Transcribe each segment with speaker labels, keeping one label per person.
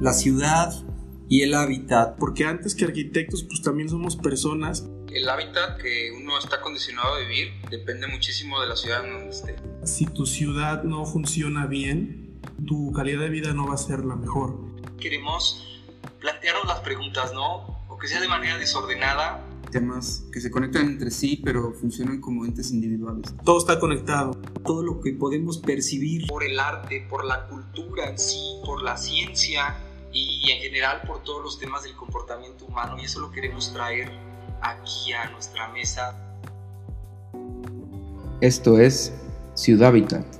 Speaker 1: la ciudad y el hábitat.
Speaker 2: Porque antes que arquitectos, pues también somos personas.
Speaker 3: El hábitat que uno está condicionado a vivir depende muchísimo de la ciudad en donde esté.
Speaker 2: Si tu ciudad no funciona bien, tu calidad de vida no va a ser la mejor.
Speaker 3: Queremos plantearnos las preguntas, ¿no? O que sea de manera desordenada.
Speaker 4: Temas que se conectan entre sí, pero funcionan como entes individuales.
Speaker 2: Todo está conectado.
Speaker 1: Todo lo que podemos percibir
Speaker 3: por el arte, por la cultura en sí, por la ciencia y en general por todos los temas del comportamiento humano y eso lo queremos traer aquí a nuestra mesa.
Speaker 4: Esto es Ciudad Habitat.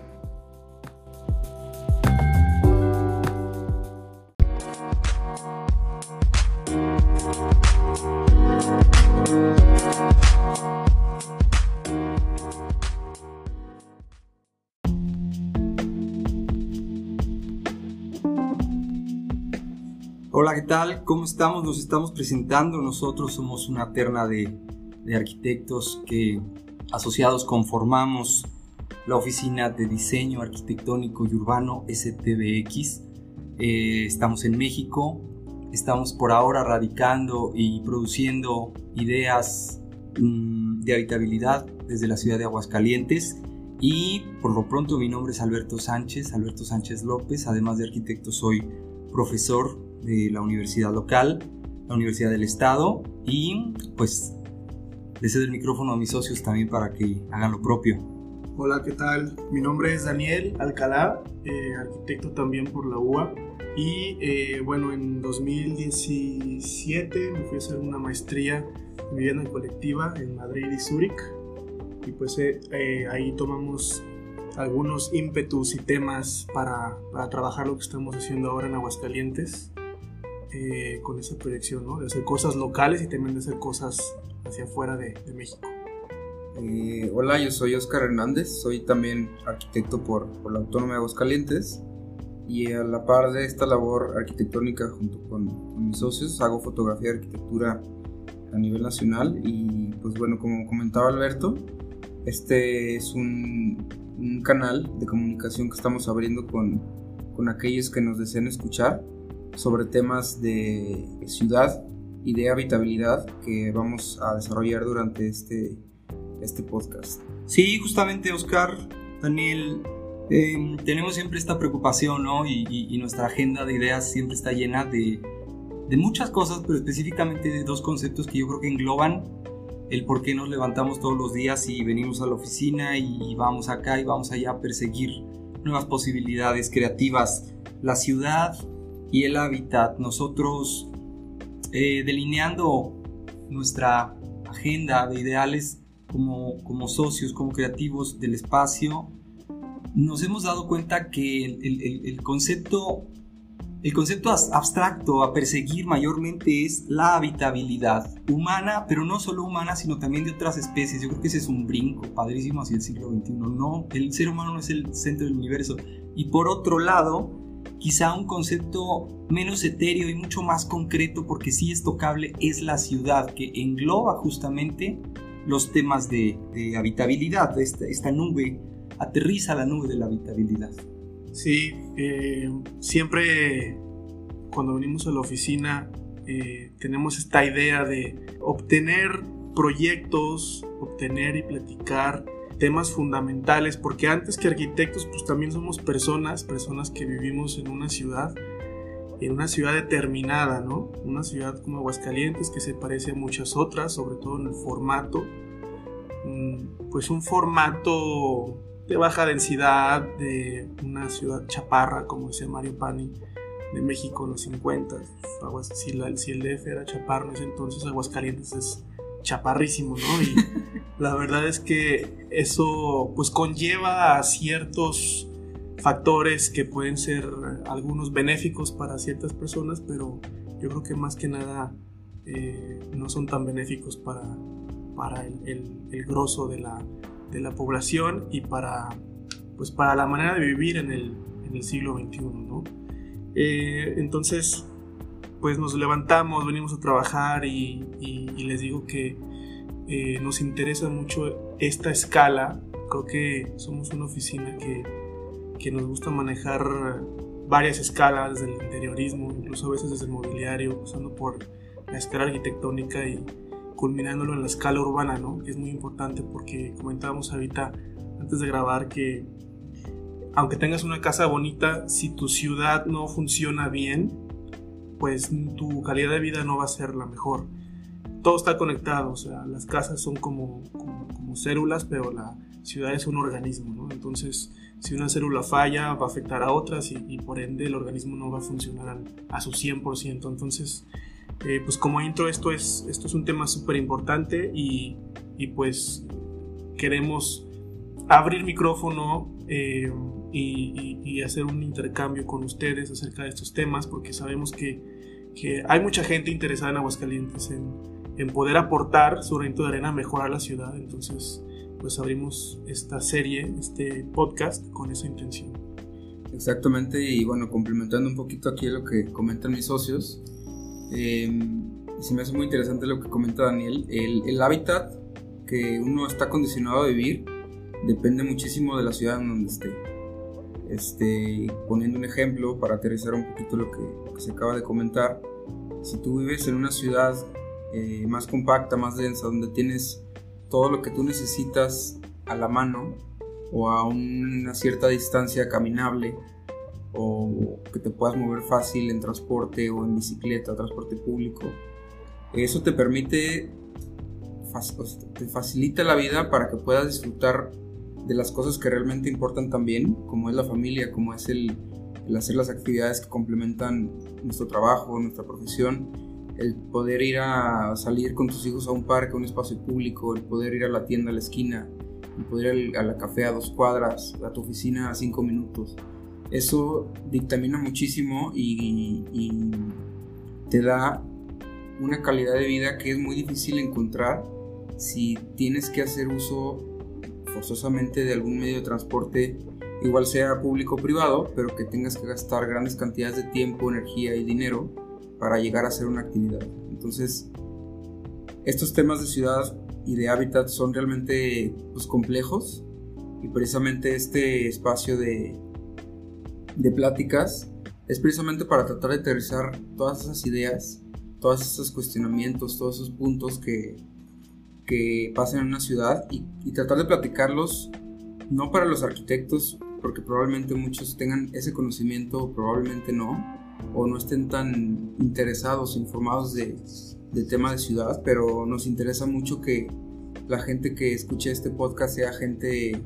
Speaker 1: Tal? ¿Cómo estamos? Nos estamos presentando. Nosotros somos una terna de, de, arquitectos que asociados conformamos la Oficina de Diseño Arquitectónico y Urbano STBX. Eh, estamos en México. Estamos por ahora radicando y produciendo ideas mmm, de habitabilidad desde la ciudad de Aguascalientes. Y por lo pronto mi nombre es Alberto Sánchez, Alberto Sánchez López. Además de arquitecto soy profesor de la universidad local, la Universidad del Estado y pues le cedo el micrófono a mis socios también para que hagan lo propio.
Speaker 2: Hola, ¿qué tal? Mi nombre es Daniel Alcalá, eh, arquitecto también por la UA y eh, bueno, en 2017 me fui a hacer una maestría en colectiva en Madrid y Zúrich y pues eh, ahí tomamos algunos ímpetus y temas para, para, trabajar lo que estamos haciendo ahora en Aguascalientes eh, con esa proyección, ¿no? De hacer cosas locales y también de hacer cosas hacia afuera de, de México.
Speaker 4: Eh, hola, yo soy Oscar Hernández, soy también arquitecto por, por, la Autónoma de Aguascalientes y a la par de esta labor arquitectónica junto con, con mis socios hago fotografía de arquitectura a nivel nacional y pues bueno, como comentaba Alberto, este es un, un canal de comunicación que estamos abriendo con, con aquellos que nos deseen escuchar sobre temas de ciudad y de habitabilidad que vamos a desarrollar durante este, este podcast.
Speaker 1: Sí, justamente Oscar, Daniel, eh, tenemos siempre esta preocupación, ¿no? Y, y, y, nuestra agenda de ideas siempre está llena de, de muchas cosas, pero específicamente de dos conceptos que yo creo que engloban el por qué nos levantamos todos los días y venimos a la oficina y vamos acá y vamos allá a perseguir nuevas posibilidades creativas. La ciudad y el hábitat, nosotros eh, delineando nuestra agenda de ideales como, como socios, como creativos del espacio, nos hemos dado cuenta que el, el, concepto el concepto abstracto a perseguir mayormente es la habitabilidad humana, pero no solo humana, sino también de otras especies. Yo creo que ese es un brinco padrísimo hacia el siglo XXI. No, el ser humano no es el centro del universo. Y por otro lado, quizá un concepto menos etéreo y mucho más concreto, porque sí es tocable, es la ciudad, que engloba justamente los temas de, de habitabilidad. Esta, nube, aterriza la nube de la habitabilidad.
Speaker 2: Sí, eh, siempre cuando venimos a la oficina eh, tenemos esta idea de obtener proyectos, obtener y platicar temas fundamentales, porque antes que arquitectos, pues también somos personas, personas que vivimos en una ciudad, en una ciudad determinada, ¿no? Una ciudad como Aguascalientes que se parece a muchas otras, sobre todo en el formato, mm, pues un formato de baja densidad, de una ciudad chaparra, como decía Mario Pani, de México en los 50. Si, el DF era chaparro en ese entonces, Aguascalientes es chaparrísimo, ¿no? Y la verdad es que eso pues conlleva a ciertos factores que pueden ser algunos benéficos para ciertas personas, pero yo creo que más que nada eh, no son tan benéficos para, para el, el, el grosso de la, de la población y para, pues para la manera de vivir en el, en el siglo XXI, ¿no? Eh, entonces, pues nos levantamos, venimos a trabajar y, les digo que eh, nos interesa mucho esta escala. Creo que somos una oficina que, que nos gusta manejar varias escalas, desde el interiorismo, incluso a veces desde el mobiliario, pasando por la escala arquitectónica y culminándolo en la escala urbana, ¿no? Es muy importante porque comentábamos ahorita antes de grabar que aunque tengas una casa bonita, si tu ciudad no funciona bien, pues tu calidad de vida no va a ser la mejor. Todo está conectado, o sea, las casas son como, como, células, pero la ciudad es un organismo, ¿no? Entonces, si una célula falla, va a afectar a otras y, por ende el organismo no va a funcionar a su 100%. Entonces, eh, pues como intro, esto es, esto es un tema súper importante y, y, pues queremos abrir micrófono eh, y, hacer un intercambio con ustedes acerca de estos temas, porque sabemos que, que hay mucha gente interesada en Aguascalientes en, en, poder aportar su granito de arena a mejorar la ciudad. Entonces, pues abrimos esta serie, este podcast con esa intención.
Speaker 4: Exactamente, y bueno, complementando un poquito aquí lo que comentan mis socios, eh, se me hace muy interesante lo que comenta Daniel, el, el hábitat que uno está condicionado a vivir depende muchísimo de la ciudad en donde esté. Este, poniendo un ejemplo para aterrizar un poquito lo que, se acaba de comentar, si tú vives en una ciudad eh, más compacta, más densa, donde tienes todo lo que tú necesitas a la mano o a una cierta distancia caminable o que te puedas mover fácil en transporte o en bicicleta, transporte público, eso te permite, te facilita la vida para que puedas disfrutar de las cosas que realmente importan también, como es la familia, como es el, hacer las actividades que complementan nuestro trabajo, nuestra profesión, el poder ir a salir con tus hijos a un parque, a un espacio público, el poder ir a la tienda a la esquina, el poder ir a la café a dos cuadras, a tu oficina a cinco minutos. Eso dictamina muchísimo y, y te da una calidad de vida que es muy difícil encontrar si tienes que hacer uso forzosamente de algún medio de transporte, igual sea público o privado, pero que tengas que gastar grandes cantidades de tiempo, energía y dinero para llegar a hacer una actividad. Entonces, estos temas de ciudad y de hábitat son realmente pues, complejos y precisamente este espacio de, de pláticas es precisamente para tratar de aterrizar todas esas ideas, todos esos cuestionamientos, todos esos puntos que, que pasan en una ciudad y, tratar de platicarlos, no para los arquitectos, porque probablemente muchos tengan ese conocimiento, probablemente no, o no estén tan interesados, informados de, del tema de ciudad, pero nos interesa mucho que la gente que escuche este podcast sea gente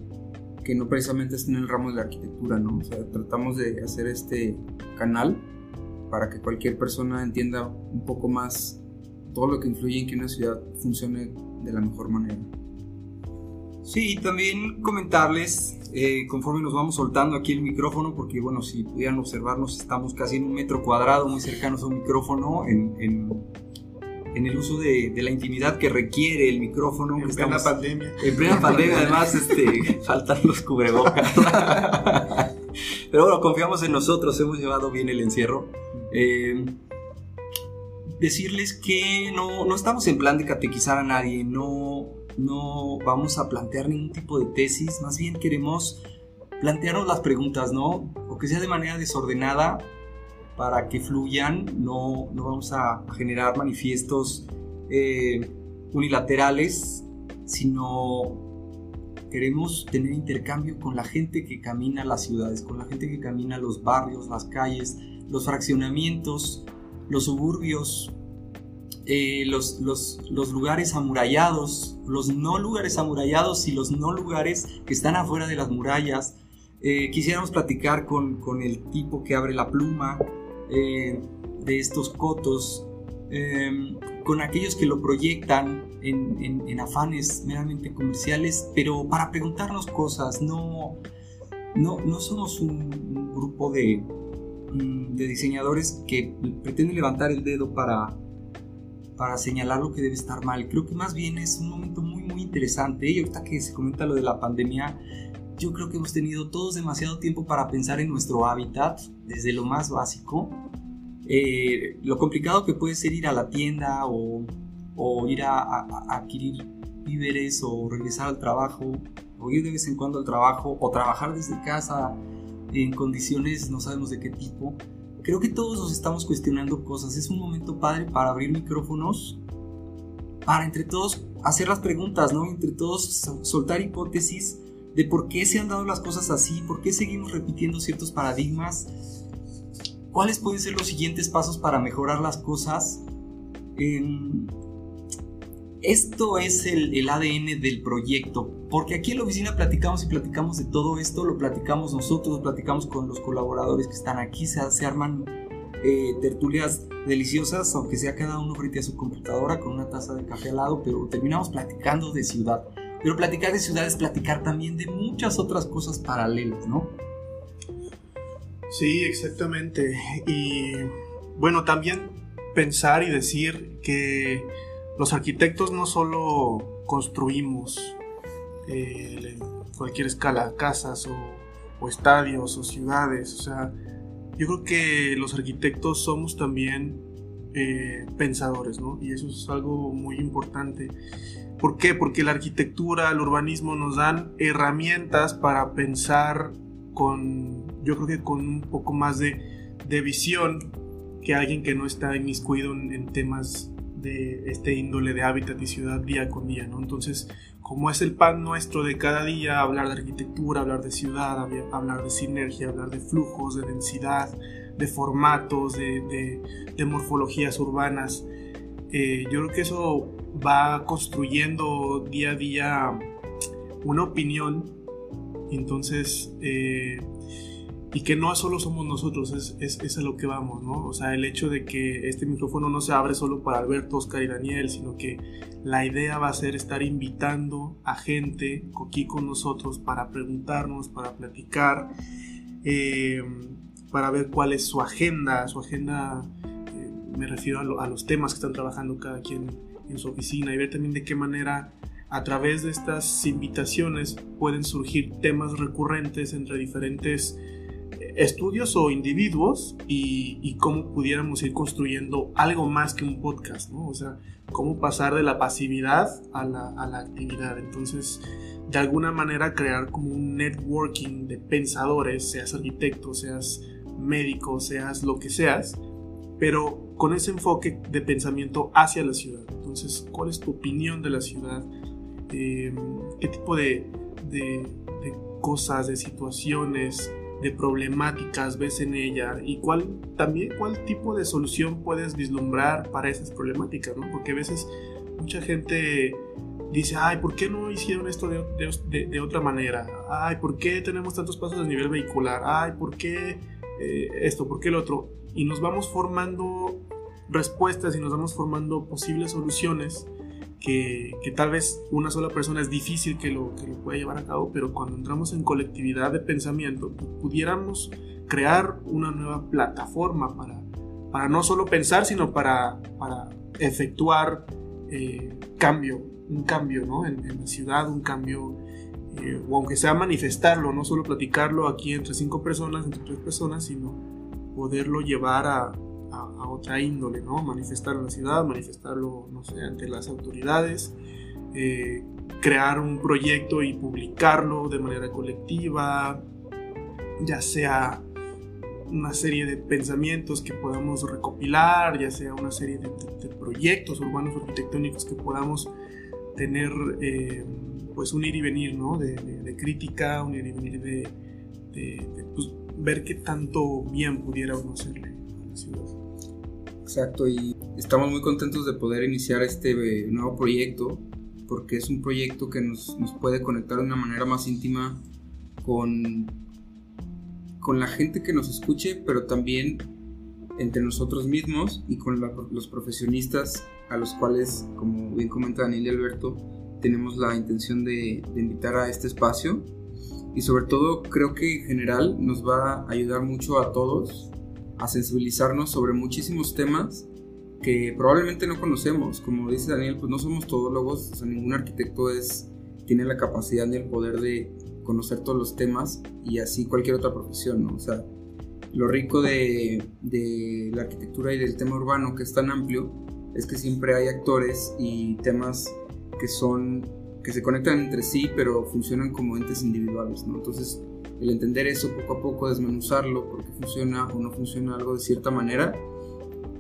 Speaker 4: que no precisamente esté en el ramo de la arquitectura, ¿no? O sea, tratamos de hacer este canal para que cualquier persona entienda un poco más todo lo que influye en que una ciudad funcione de la mejor manera.
Speaker 1: Sí, también comentarles, eh, conforme nos vamos soltando aquí el micrófono, porque bueno, si pudieran observarnos, estamos casi en un metro cuadrado, muy cercanos a un micrófono, en, en, el uso de, de, la intimidad que requiere el micrófono.
Speaker 2: En plena pandemia.
Speaker 1: En plena pandemia, además, este, faltan los cubrebocas. Pero bueno, confiamos en nosotros, hemos llevado bien el encierro. Eh, decirles que no, no estamos en plan de catequizar a nadie, no, no vamos a plantear ningún tipo de tesis, más bien queremos plantearnos las preguntas, ¿no? O que sea de manera desordenada para que fluyan, no, no vamos a generar manifiestos eh, unilaterales, sino queremos tener intercambio con la gente que camina las ciudades, con la gente que camina los barrios, las calles, los fraccionamientos, los suburbios, eh, los, los, lugares amurallados, los no lugares amurallados y los no lugares que están afuera de las murallas. Eh, quisiéramos platicar con, con, el tipo que abre la pluma eh, de estos cotos, em, con aquellos que lo proyectan en, en, afanes meramente comerciales, pero para preguntarnos cosas, no, no, no somos un grupo de, Mm, de diseñadores que pretenden levantar el dedo para, para señalar lo que debe estar mal. Creo que más bien es un momento muy, muy interesante. Y ahorita que se comenta lo de la pandemia, yo creo que hemos tenido todos demasiado tiempo para pensar en nuestro hábitat, desde lo más básico. Eh, lo complicado que puede ser ir a la tienda o, ir a, a, adquirir víveres o regresar al trabajo o ir de vez en cuando al trabajo o trabajar desde casa en condiciones no sabemos de qué tipo. Creo que todos nos estamos cuestionando cosas. Es un momento padre para abrir micrófonos, para entre todos hacer las preguntas, ¿no? Entre todos soltar hipótesis de por qué se han dado las cosas así, por qué seguimos repitiendo ciertos paradigmas, cuáles pueden ser los siguientes pasos para mejorar las cosas. Esto es el, ADN del proyecto, porque aquí en la oficina platicamos y platicamos de todo esto, lo platicamos nosotros, lo platicamos con los colaboradores que están aquí, se, se arman eh, tertulias deliciosas, aunque sea cada uno frente a su computadora con una taza de café al lado, pero terminamos platicando de ciudad. Pero platicar de ciudad es platicar también de muchas otras cosas paralelas, ¿no?
Speaker 2: Sí, exactamente. Y bueno, también pensar y decir que los arquitectos no solo construimos eh, cualquier escala casas o, estadios o ciudades, o sea, yo creo que los arquitectos somos también eh, pensadores, ¿no? Y eso es algo muy importante. ¿Por qué? Porque la arquitectura, el urbanismo nos dan herramientas para pensar con, yo creo que con un poco más de, de visión que alguien que no está inmiscuido en, en temas de este índole de hábitat y ciudad día con día, ¿no? Entonces, como es el pan nuestro de cada día, hablar de arquitectura, hablar de ciudad, hablar de sinergia, hablar de flujos, de densidad, de formatos, de, morfologías urbanas. Eh, yo creo que eso va construyendo día a día una opinión. Entonces, eh, y que no solo somos nosotros, es, es, es, a lo que vamos, ¿no? O sea, el hecho de que este micrófono no se abre solo para Alberto, Oscar y Daniel, sino que la idea va a ser estar invitando a gente aquí con nosotros para preguntarnos, para platicar, eh, para ver cuál es su agenda, su agenda, eh, me refiero a, a, los temas que están trabajando cada quien en su oficina y ver también de qué manera a través de estas invitaciones pueden surgir temas recurrentes entre diferentes estudios o individuos y, cómo pudiéramos ir construyendo algo más que un podcast, ¿no? O sea, cómo pasar de la pasividad a la, a la actividad. Entonces, de alguna manera crear como un networking de pensadores, seas arquitecto, seas médico, seas lo que seas, pero con ese enfoque de pensamiento hacia la ciudad. Entonces, ¿cuál es tu opinión de la ciudad? Eh, ¿Qué tipo de, de, de cosas, de situaciones, de problemáticas ves en ella y cuál también cuál tipo de solución puedes vislumbrar para esas problemáticas, ¿no? Porque a veces mucha gente dice, ay, ¿por qué no hicieron esto de, de, otra manera? Ay, ¿por qué tenemos tantos pasos a nivel vehicular? Ay, ¿por qué eh, esto? ¿Por qué el otro? Y nos vamos formando respuestas y nos vamos formando posibles soluciones que, tal vez una sola persona es difícil que lo, que lo pueda llevar a cabo, pero cuando entramos en colectividad de pensamiento, pudiéramos crear una nueva plataforma para, para no solo pensar, sino para, para efectuar eh, cambio, un cambio ¿no? en, la ciudad, un cambio, eh, o aunque sea manifestarlo, no solo platicarlo aquí entre cinco personas, entre tres personas, sino poderlo llevar a, a, otra índole, ¿no? Manifestarlo en la ciudad, manifestarlo, no sé, ante las autoridades, eh, crear un proyecto y publicarlo de manera colectiva, ya sea una serie de pensamientos que podamos recopilar, ya sea una serie de, proyectos urbanos arquitectónicos que podamos tener, eh, pues un ir y venir, ¿no? De, crítica, un ir y venir de, pues, ver qué tanto bien pudiera uno hacerle a la ciudad.
Speaker 4: Exacto, y estamos muy contentos de poder iniciar este eh, nuevo proyecto, porque es un proyecto que nos, nos puede conectar de una manera más íntima con, con la gente que nos escuche, pero también entre nosotros mismos y con los profesionistas a los cuales, como bien comenta Daniel y Alberto, tenemos la intención de, de, invitar a este espacio. Y sobre todo creo que en general nos va a ayudar mucho a todos a sensibilizarnos sobre muchísimos temas que probablemente no conocemos. Como dice Daniel, pues no somos todólogos, o sea, ningún arquitecto es, tiene la capacidad ni el poder de conocer todos los temas y así cualquier otra profesión, ¿no? O sea, lo rico de, de la arquitectura y del tema urbano, que es tan amplio, es que siempre hay actores y temas que son que se conectan entre sí, pero funcionan como entes individuales, ¿no? Entonces, el entender eso poco a poco, desmenuzarlo, porque funciona o no funciona algo de cierta manera,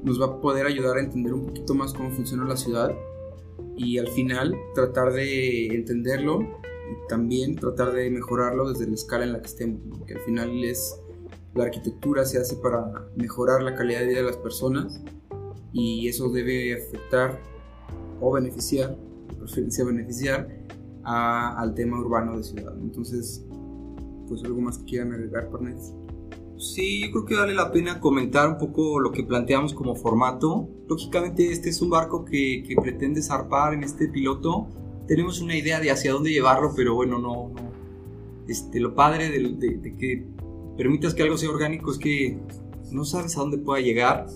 Speaker 4: nos va a poder ayudar a entender un poquito más cómo funciona la ciudad y al final tratar de entenderlo y también tratar de mejorarlo desde la escala en la que estemos, porque al final es la arquitectura se hace para mejorar la calidad de vida de las personas y eso debe afectar o beneficiar, preferencia beneficiar, al tema urbano de ciudad. Entonces, pues algo más que quieran agregar, Parnes.
Speaker 1: Sí, yo creo que vale la pena comentar un poco lo que planteamos como formato. Lógicamente este es un barco que, que pretende zarpar en este piloto. Tenemos una idea de hacia dónde llevarlo, pero bueno, no, no. Este, lo padre de, de, que permitas que algo sea orgánico es que no sabes a dónde pueda llegar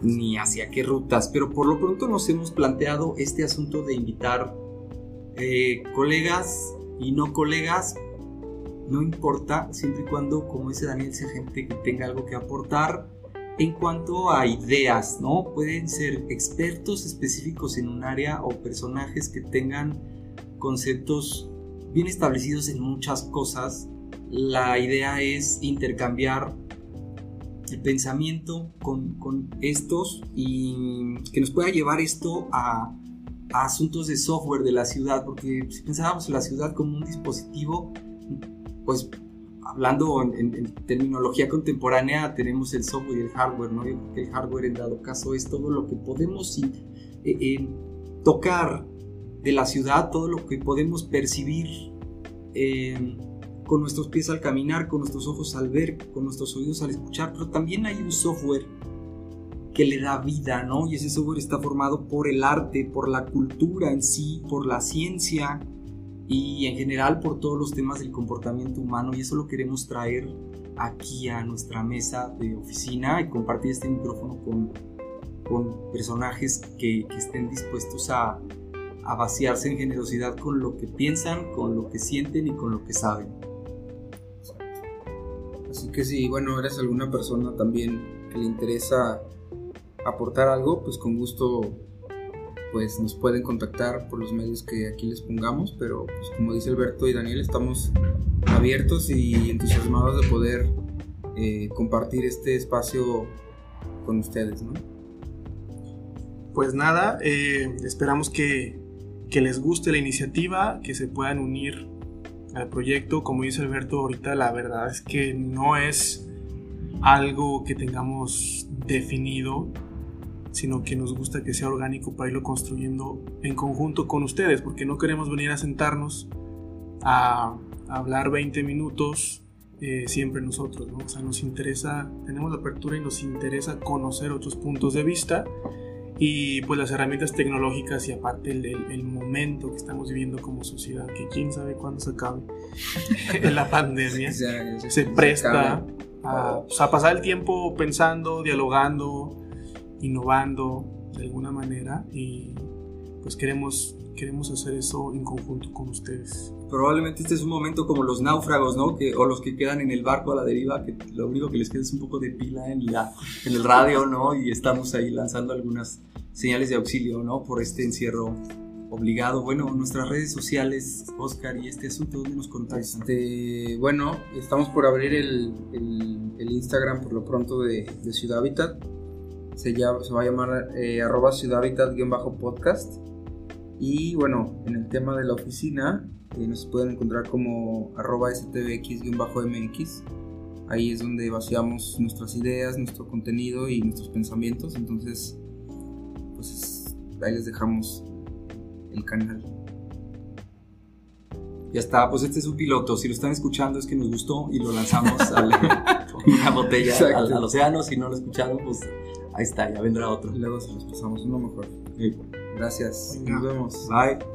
Speaker 1: ni hacia qué rutas, pero por lo pronto nos hemos planteado este asunto de invitar eh, colegas y no colegas no importa, siempre y cuando, como dice Daniel, sea gente que tenga algo que aportar. En cuanto a ideas, ¿no? Pueden ser expertos específicos en un área o personajes que tengan conceptos bien establecidos en muchas cosas. La idea es intercambiar el pensamiento con, con estos y que nos pueda llevar esto a, a asuntos de software de la ciudad, porque si pensábamos en la ciudad como un dispositivo, pues hablando en, terminología contemporánea, tenemos el software y el hardware, ¿no? el hardware en dado caso es todo lo que podemos eh, eh, tocar de la ciudad, todo lo que podemos percibir eh, con nuestros pies al caminar, con nuestros ojos al ver, con nuestros oídos al escuchar, pero también hay un software que le da vida, ¿no? Y ese software está formado por el arte, por la cultura en sí, por la ciencia, y en general por todos los temas del comportamiento humano y eso lo queremos traer aquí a nuestra mesa de oficina y compartir este micrófono con, con personajes que, que estén dispuestos a, a vaciarse en generosidad con lo que piensan, con lo que sienten y con lo que saben.
Speaker 4: Así que si, bueno, eres alguna persona también que le interesa aportar algo, pues con gusto pues nos pueden contactar por los medios que aquí les pongamos, pero pues como dice Alberto y Daniel, estamos abiertos y entusiasmados de poder eh, compartir este espacio con ustedes, ¿no?
Speaker 2: Pues nada, eh, esperamos que, que les guste la iniciativa, que se puedan unir al proyecto. Como dice Alberto ahorita, la verdad es que no es algo que tengamos definido sino que nos gusta que sea orgánico para irlo construyendo en conjunto con ustedes, porque no queremos venir a sentarnos a, hablar 20 minutos eh, siempre nosotros, ¿no? O sea, nos interesa, tenemos la apertura y nos interesa conocer otros puntos de vista y pues las herramientas tecnológicas y aparte el, el, momento que estamos viviendo como sociedad, que quién sabe cuándo se acabe la pandemia, se presta a, pues, a pasar el tiempo pensando, dialogando, innovando de alguna manera y pues queremos, queremos hacer eso en conjunto con ustedes.
Speaker 1: Probablemente este es un momento como los náufragos, ¿no? Que, o los que quedan en el barco a la deriva, que lo único que les queda es un poco de pila en, la, en el radio, ¿no? Y estamos ahí lanzando algunas señales de auxilio, ¿no? Por este encierro obligado. Bueno, nuestras redes sociales, Oscar, y este asunto, ¿dónde nos contáis?
Speaker 4: Este, bueno, estamos por abrir el, el, Instagram por lo pronto de, de Ciudad Habitat se, se va a llamar eh, arroba ciudadhabitat-podcast. Y bueno, en el tema de la oficina eh, nos pueden encontrar como arroba stvx-mx. Ahí es donde vaciamos nuestras ideas, nuestro contenido y nuestros pensamientos. Entonces, pues ahí les dejamos el canal.
Speaker 1: Ya está, pues este es un piloto. Si lo están escuchando es que nos gustó y lo lanzamos a una botella al, al, océano. Si no lo escucharon, pues Ahí está, ya vendrá otro.
Speaker 4: Luego se los pasamos uno mejor. Gracias. Nos vemos.
Speaker 1: Bye.